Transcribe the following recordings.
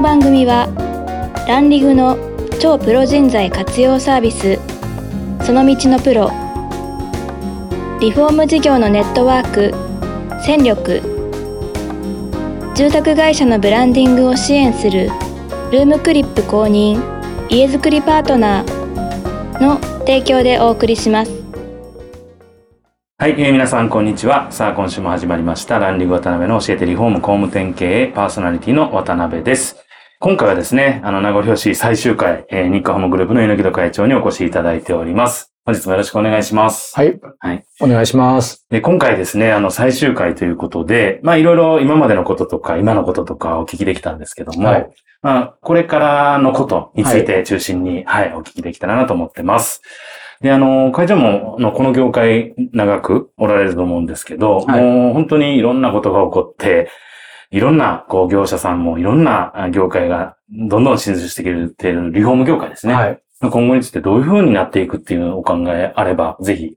の番組はランリグの超プロ人材活用サービスその道のプロリフォーム事業のネットワーク戦力住宅会社のブランディングを支援するルームクリップ公認家づくりパートナーの提供でお送りしますはい、えー皆さんこんにちは。さあ、今週も始まりました。ランリング渡辺の教えてリフォーム工務店経営パーソナリティの渡辺です。今回はですね、あの、名残惜しい最終回、えー日課ホームグループの猪木戸会長にお越しいただいております。本日もよろしくお願いします。はい。はい。お願いします。で、今回ですね、あの、最終回ということで、まあ、いろいろ今までのこととか、今のこととかお聞きできたんですけども、はいまあ、これからのことについて中心に、はい、お聞きできたらなと思ってます。で、あの、会長も、あのこの業界長くおられると思うんですけど、はいもう本当にいろんなことが起こって、いろんな、こう、業者さんもいろんなあ業界がどんどん進出してきているリフォーム業界ですね。はい。今後についてどういう風になっていくっていうお考えあれば、ぜひ、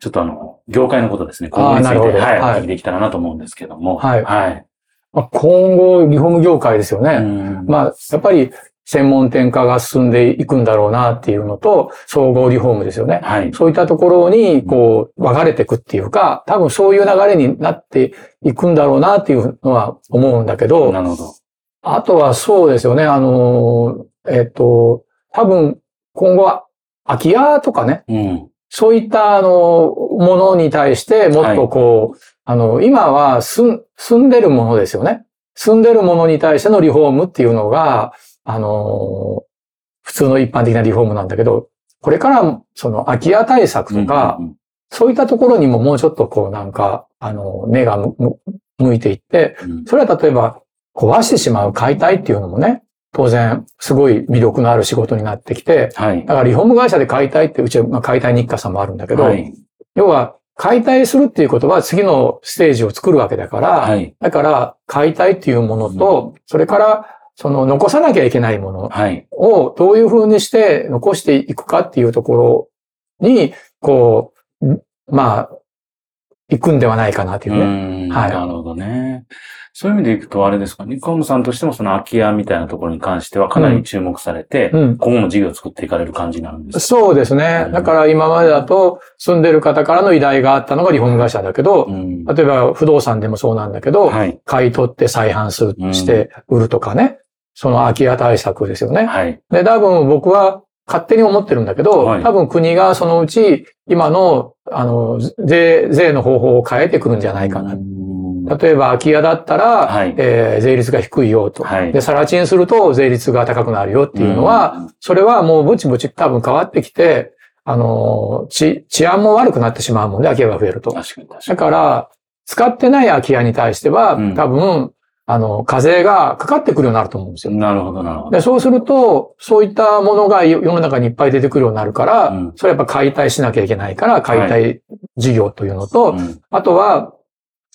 ちょっとあの、業界のことですね、今後について、はい、はいお聞きできたらなと思うんですけども。はいはい。まあ、今後、リフォーム業界ですよね。うんまあ、やっぱり、専門店化が進んでいくんだろうなっていうのと、総合リフォームですよね。はい。そういったところに、こう、分かれていくっていうか、多分そういう流れになっていくんだろうなっていうのは思うんだけど、なるほど。あとはそうですよね、あの、えっと、多分、今後は、空き家とかね、うん。そういった、あの、ものに対して、もっとこう、あの、今は住ん、住んでるものですよね。住んでるものに対してのリフォームっていうのが、あの、普通の一般的なリフォームなんだけど、これから、その空き家対策とか、うんうんそういったところにももうちょっとこうなんか、あの、目が向いていって、うんそれは例えば、壊してしまう解体っていうのもね、当然、すごい魅力のある仕事になってきて、はい。だからリフォーム会社で解体って、うちはまあ解体日課さんもあるんだけど、はい。要は解体するっていうことは次のステージを作るわけだから、はい。だから解体っていうものと、それからその残さなきゃいけないものはい。をどういうふうにして残していくかっていうところに、こう、んまあ、行くんではないかなっていううね。ん。はいなるほどね。そういう意味でいくと、あれですか、ニコムさんとしてもその空き家みたいなところに関してはかなり注目されて、うん。今後も事業を作っていかれる感じになるんですか？そうですねうん。だから今までだと住んでる方からの依頼があったのがリフォーム会社だけど、うん。例えば不動産でもそうなんだけど、はい。買い取って再販する、うんして売るとかね。その空き家対策ですよね。はい。で、多分僕は勝手に思ってるんだけど、はい多分国がそのうち今の、あの、税、税の方法を変えてくるんじゃないかな。うん例えば空き家だったら、はいえー税率が低いよと。はいで、サラチンすると税率が高くなるよっていうのは、うんそれはもうぼちぼち多分変わってきて、あの、治、治安も悪くなってしまうもんで、空き家が増えると。確かに確かだに。から、使ってない空き家に対しては、うん多分、あの、課税がかかってくるようになると思うんですよ。なるほど、なるほど。で、そうすると、そういったものが世世の中にいっぱい出てくるようになるから、うんそれやっぱ解体しなきゃいけないから、解体事業というのと、うんあとは、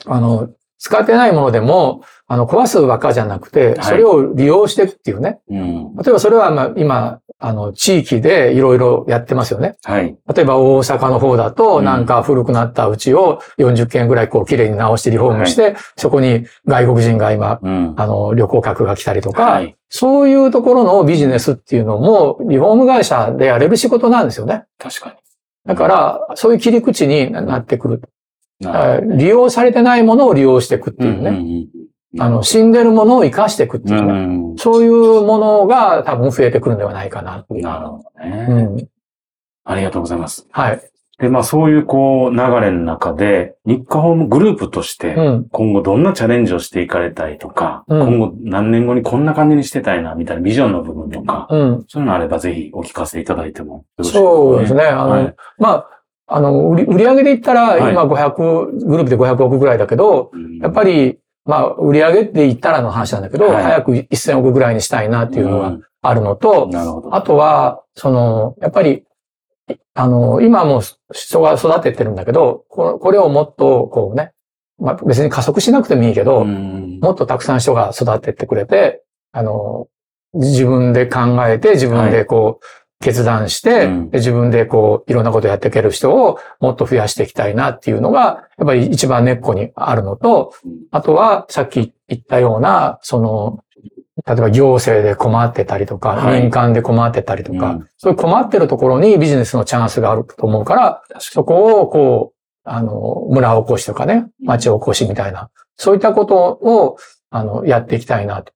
あの、使ってないものでも、あの、壊すばっかじゃなくて、はいそれを利用していくっていうね。うん。例えばそれは、まあ、今、あの、地域でいろいろやってますよね。はい。例えば大阪の方だと、うんなんか古くなったうちを40件ぐらいこう綺麗に直してリフォームして、そこに外国人が今、うん。あの、旅行客が来たりとか、はい。そういうところのビジネスっていうのも、リフォーム会社でやれる仕事なんですよね。確かに。だから、そういう切り口になってくる。利用されてないものを利用していくっていうね。ねあの、死んでるものを生かしていくっていうね。ん。そういうものが多分増えてくるんではないかな。なるほどね。うん。ありがとうございます。はい。で、まあそういうこう流れの中で、日課ホームグループとして、うん。今後どんなチャレンジをしていかれたいとか、うん今後何年後にこんな感じにしてたいな、みたいなビジョンの部分とか、うん。そういうのあればぜひお聞かせいただいてもよろしいそうですね。あの、はいまあ、あの、売り上げで言ったら、はい。今500、グループで500億ぐらいだけど、うん。やっぱり、まあ、売り上げって言ったらの話なんだけど、はい。早く1000億ぐらいにしたいなっていうのがあるのと。あとは、その、やっぱり、あの、今も人が育ててるんだけど、ここれをもっと、こうね、まあ別に加速しなくてもいいけど、うん。もっとたくさん人が育ててくれて、あの、自分で考えて、自分でこう、決断して、うん。で自分でこう、いろんなことやっていける人をもっと増やしていきたいなっていうのが、やっぱり一番根っこにあるのと、あとはさっき言ったような、その、例えば行政で困ってたりとか、はい。民間で困ってたりとか、うん。そういう困ってるところにビジネスのチャンスがあると思うから、そこをこう、あの、村おこしとかね、町おこしみたいな、そういったことを、あの、やっていきたいなと。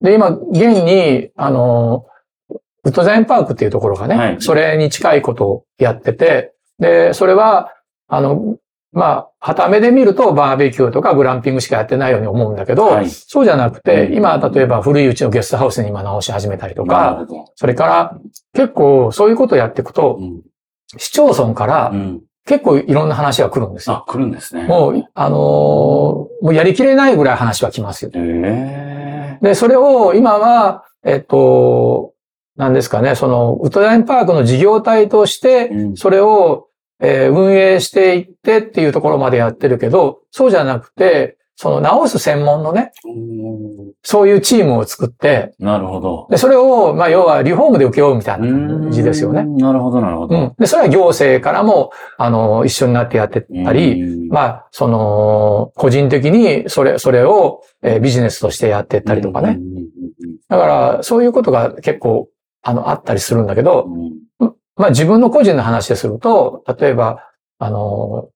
で、今、現に、あの、ウッドザインパークっていうところがね、はいそれに近いことをやってて、で、それは、あの、まあ、旗目で見るとバーベキューとかグランピングしかやってないように思うんだけど、はいそうじゃなくて、うん今、例えば古いうちのゲストハウスに今直し始めたりとなか。それから結構そういうことをやっていくと、うん市町村からうん。結構いろんな話が来るんですよ。あ、来るんですね。もう、あのーもうやりきれないぐらい話は来ますよ。ええで、それを今は、えっと、何ですかね、その、ウッドラインパークの事業体として、うんそれを、えー運営していってっていうところまでやってるけど、そうじゃなくて、その直す専門のね、うんそういうチームを作って、なるほど。で、それを、まあ、要はリフォームで請け負うみたいな感じですよね。うんなるほど、なるほど。うん。で、それは行政からも、あの、一緒になってやってたり、うんまあ、その、個人的にそれ、それを、えービジネスとしてやってったりとかね。だから、そういうことが結構、あの、あったりするんだけど、うんうんまあ自分の個人の話ですると、例えば、あの、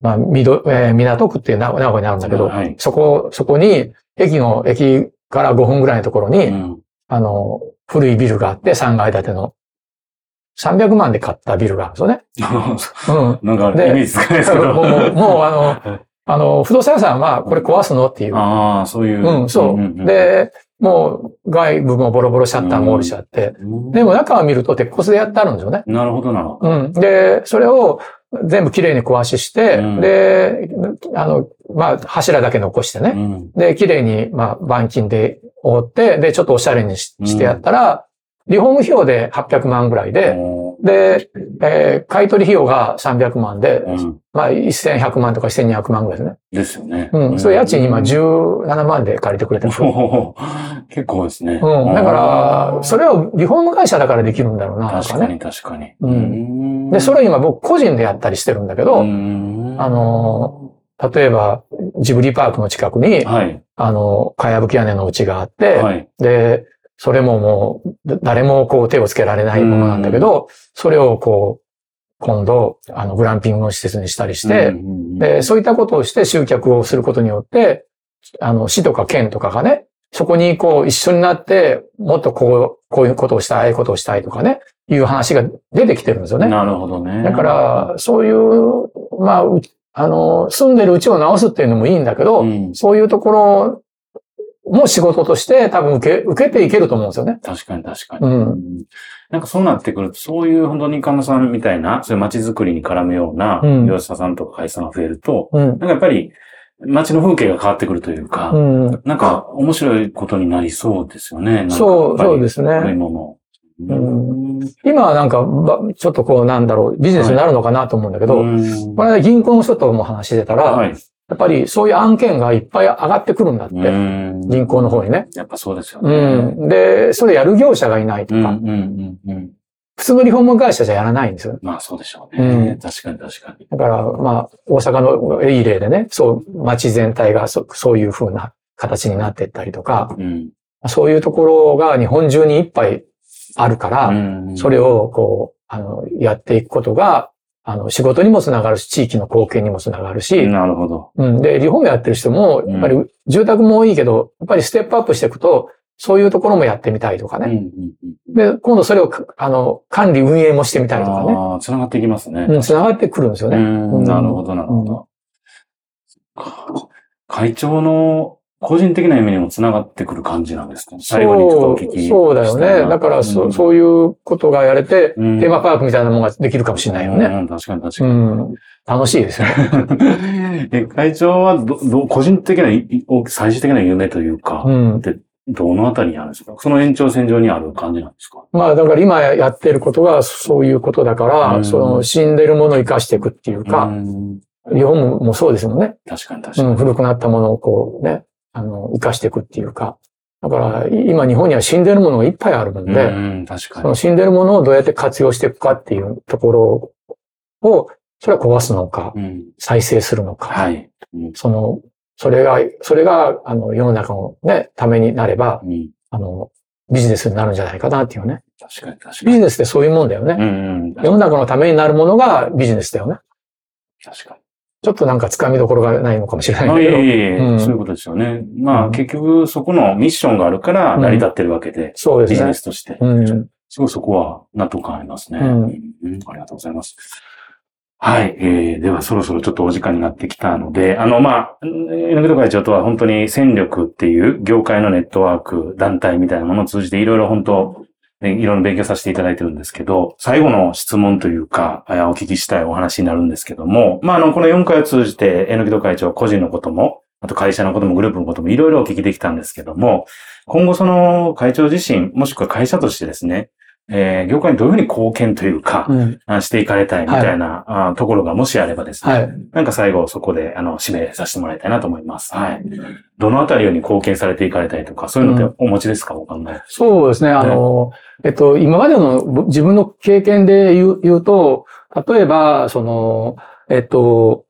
まあ、みど、えー港区っていう名名古屋にあるんだけど、はいそこ、そこに、駅の、駅から5分ぐらいのところに、うんあの、古いビルがあって、3階建ての、300万で買ったビルがあるんですよね。うん。なんか、イでメージつかないですけど。もう、もう、あの、あの、不動産屋さんはこれ壊すの？っていう。ああ、そういう。うん、そう。で、もう外部もボロボロシャッターも降りちゃって。うん、でも中を見ると鉄骨でやってあるんですよね。なるほど、なるほど。うん。で、それを全部きれいに壊しして、うんで、あの、まあ、柱だけ残してね。うんで、きれいに、まあ、板金で覆って、で、ちょっとおしゃれにししてやったら、リフォーム費用で800万ぐらいで、おで、えー買い取り費用が300万で、ーうんまあ、1100万とか1200万ぐらいですね。ですよね。うん。それ家賃今17万で借りてくれてる。お ー結構ですね。うん。だから、それをリフォーム会社だからできるんだろうな。確かに、確かに。うんで、それ今僕個人でやったりしてるんだけど、うんあの、例えば、ジブリパークの近くに、はい。あの、かやぶき屋根の家があって、はい。で、それももう、だ誰もこう手をつけられないものなんだけど、それをこう、今度、あの、グランピングの施設にしたりして、で、そういったことをして集客をすることによって、あの、市とか県とかがね、そこにこう一緒になって、もっとこう、こういうことをしたい、ああいうことをしたいとかね、いう話が出てきてるんですよね。なるほどね。だから、そういう、まあ、うあの、住んでるうちを直すっていうのもいいんだけど、うんそういうところも仕事として多分受け、受けていけると思うんですよね。確かに確かに。うん。なんかそうなってくると、そういう本当に神田さんみたいな、そういう街づくりに絡むような、うん業者さんとか会社が増えると、うん。なんかやっぱり街の風景が変わってくるというか、うん。なんか面白いことになりそうですよね。そう、そうすですこういうね。もの。ん今はなんか、ばちょっとこうなんだろう、ビジネスになるのかなと思うんだけど、うんこの間銀行の人とも話してたら、はい。やっぱりそういう案件がいっぱい上がってくるんだって。うん銀行の方にね。やっぱそうですようね。ん。で、それやる業者がいないとか、うんうんうんうん。普通のリフォーム会社じゃやらないんですよ。まあそうでしょうね。うん確かに確かに。だから、まあ、大阪のいい例でね、そう、街全体がそそういう風な形になっていったりとか、うん。そういうところが日本中にいっぱいあるから、うんそれをこう、あの、やっていくことが、あの、仕事にもつながるし、地域の貢献にもつながるし、なるほど。うん、で、リフォームやってる人も、やっぱり住宅もいいけど、やっぱりステップアップしていくと、そういうところもやってみたいとかね。うんうんうんで、今度それをか、あの、管理運営もしてみたいとかね。ああ、繋がっていきますね。うん、繋がってくるんですよね。うんうんなるほど、なるほど。会長の個人的な意味にも繋がってくる感じなんですか最後にちょっとお聞きそうだよね。だからそ、うんそういうことがやれて、うんテーマパークみたいなものができるかもしれないよね。うん、確かに確かうに。ん。楽しいですよね。え、会長はど、ど、個人的な、最終的な夢というか、うん。どのあたりにあるんですか？その延長線上にある感じなんですか？まあだから今やってることがそういうことだから、うんその死んでるものを生かしていくっていううか、ん日本ももそうですもんね。確かに確かに。うん、古くなったものをこうね、あの、生かしていくっていうか。だから今日本には死んでるものがいっぱいあるもんで、うん、確かに。その死んでるものをどうやって活用していくかっていうところを、それは壊すのか、うん、再生するのか。はい。うんその、それが、それが、あの、世の中のね、ためになれば、うんあの、ビジネスになるんじゃないかなっていうね。確かに確かに。ビジネスってそういうもんだよね。うんうん。世の中のためになるものがビジネスだよね。確かに。ちょっとなんか掴みどころがないのかもしれないけど。えいえうんそういうことですよね。まあ、うん結局、そこのミッションがあるから成り立ってるわけで、ビジそうですね。ネスとして。うん。すごいそこは納得感ありますね。うんうんありがとうございます。はい。えー、ではそろそろちょっとお時間になってきたので、あの、まあ、榎戸会長とは本当に戦力っていう業界のネットワーク、団体みたいなものを通じていろいろ本当、ねいろいろ勉強させていただいてるんですけど、最後の質問というか、お聞きしたいお話になるんですけども、まあ、あの、この4回を通じて、えのきど会長個人のことも、あと会社のこともグループのこともいろいろお聞きできたんですけども、今後その会長自身、もしくは会社としてですね、えー業界にどういうふうに貢献というか、うん。あしていかれたいみたいな、あところがもしあればですね、はい。なんか最後そこであの締めさせてもらいたいなと思います。はい。どのあたりに貢献されていかれたいとか、そういうのってお持ちですか、お考え。そうですね。あの、えっと、今までのぶ自分の経験で言う言うと、例えば、その、えっと、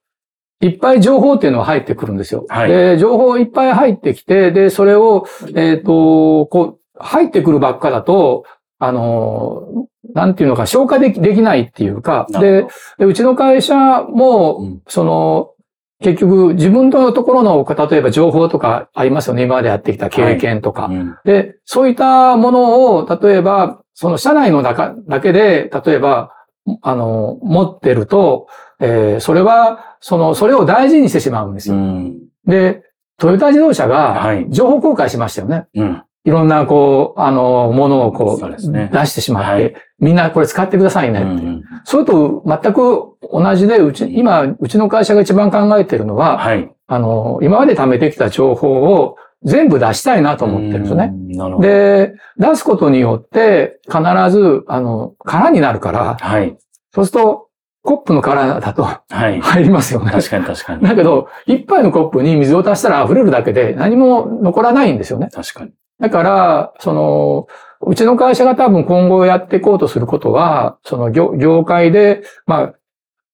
いっぱい情報っていうのは入ってくるんですよ。はいで、情報いっぱい入ってきて、で、それを、えっと、こう、入ってくるばっかだと、あの、なんていうのか、消化できできないっていうか、ででうちの会社も、うんその、結局、自分のところの、例えば情報とかありますよね。今までやってきた経験とか。どうんで、そういったものを、例えば、その社内の中だけで、例えば、あの、持ってると、えーそれは、その、それを大事にしてしまうんですよ。うん。で、トヨタ自動車はいが、情報公開しましたよね。うん。いろんな、こう、あの、ものをこう、出してしまって、はいみんなこれ使ってくださいねって。うんそれと全く同じで、うち、今、うちの会社が一番考えてるのは、はい。あの、今まで貯めてきた情報を全部出したいなと思ってるんですよね。うん。なるほど。で、出すことによって、必ず、あの、空になるから、はい。そうすると、コップの空だとはい。入りますよね。確かに確かに。だけど、一杯のコップに水を足したら溢れるだけで何も残らないんですよね。確かに。だから、その、うちの会社が多分今後やっていこうとすることは、その業業界で、まあ、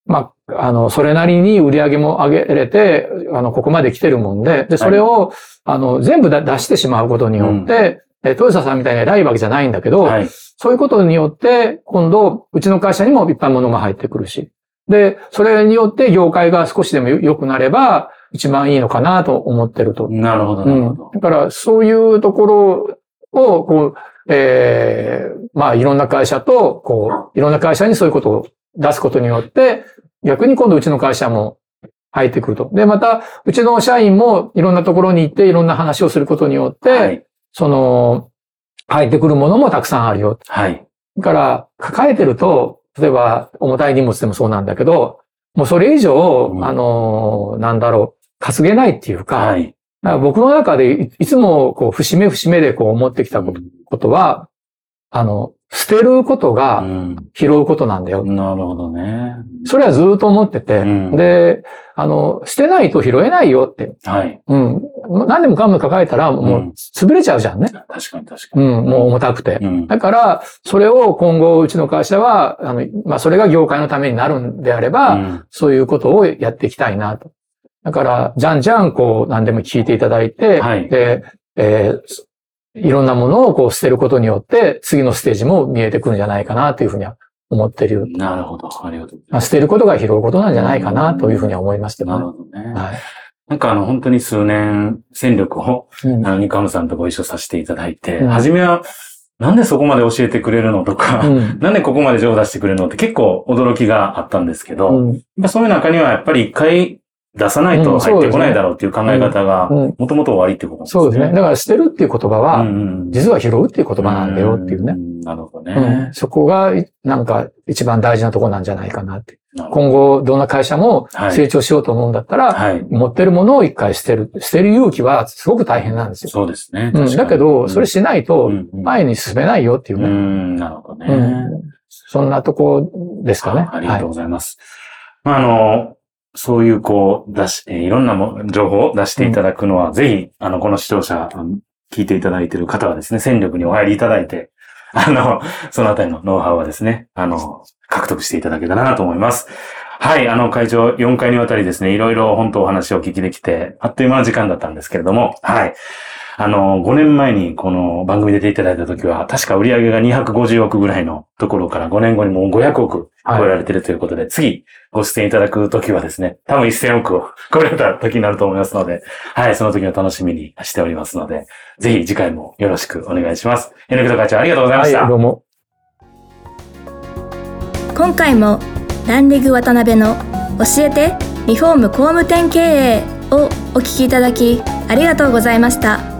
まあ、あの、それなりに売り上げも上げれて、あの、ここまで来てるもんで、で、それを、あの、全部だ出してしまうことによって、えトヨタさんみたいに偉いわけじゃないんだけど、はい。そういうことによって、今度、うちの会社にもいっぱい物が入ってくるし。で、それによって業界が少しでも良くなれば、一番いいのかなと思ってると。なるほど、うなるほど。。んだから、そういうところを、こう、ええまあ、いろんな会社と、こう、いろんな会社にそういうことを出すことによって、逆に今度うちの会社も入ってくると。で、また、うちの社員もいろんなところに行って、いろんな話をすることによって、はい。その、入ってくるものもたくさんあるよ。はい。だから、抱えてると、例えば、重たい荷物でもそうなんだけど、もうそれ以上、うんあの、なんだろう、担げないっていうか、はい。僕の中でいいつも、こう、節目節目でこう思ってきたことは、あの、捨てることうがん。拾うことなんだよ。なるほどね。それはずっと思ってて、うんで、あの、捨てないと拾えないよって。はい。うん。何でもかんでも抱えたら、もううん潰れちゃうじゃんね。確かに確かに。うん、もう重たくて。うん。だから、それを今後うちの会社は、あの、まあ、それが業界のためになるんであれば、うんそういうことをやっていきたいなと。だから、じゃんじゃん、こう、何でも聞いていただいて、はいで、えーいろんなものをこう捨てることによって、次のステージも見えてくるんじゃないかなというふうには思ってる。なるほど。ありがとうございます。捨てることが拾うことなんじゃないかなというふうには思いますけどね。なるほどね。はい。なんかあの、本当に数年、戦力を、うんあの、ニカムさんとご一緒させていただいて、うん初めは、なんでそこまで教えてくれるのとか、うんなんでここまで情を出してくれるのって結構驚きがあったんですけど、うんそういう中にはやっぱり一回出さないと入ってこないだろうっていう考え方が、もともと終わりってことなんですね。そうですね。だから捨てるっていう言葉は、実は拾うっていう言葉なんだよっていうね。なるほどね、そこが、なんか一番大事なところなんじゃないかなって。今後、どんな会社も成長しようと思うんだったら、はい、持ってるものを一回捨てる。捨てる勇気はすごく大変なんですよ。そうですね。うん、だけど、それしないと前に進めないよっていうね。うん、なるほどね、うん。そんなとこですかね。ありがとうございます。はい、あの、そういうこう、出し、えー、いろんなも情報を出していただくのは、うん、ぜひ、あの、この視聴者、聞いていただいている方はですね、戦力にお入りいただいて、あの、そのあたりのノウハウはですね、あの、獲得していただけたらなと思います。はい、あの、会長、4回にわたりですね、いろいろ本当お話をお聞きできて、あっという間の時間だったんですけれども、はい。あの、5年前にこの番組出ていただいた時は、確か売上が250億ぐらいのところから5年後にもう500億超えられてるということで、はい、次ご出演いただく時はですね、多分1000億を 超えた時になると思いますので、はい、その時の楽しみにしておりますので、ぜひ次回もよろしくお願いします。榎本会長ありがとうございました。はい、どうも。今回もランリグ渡辺の教えてリフォーム工務店経営をお聞きいただきありがとうございました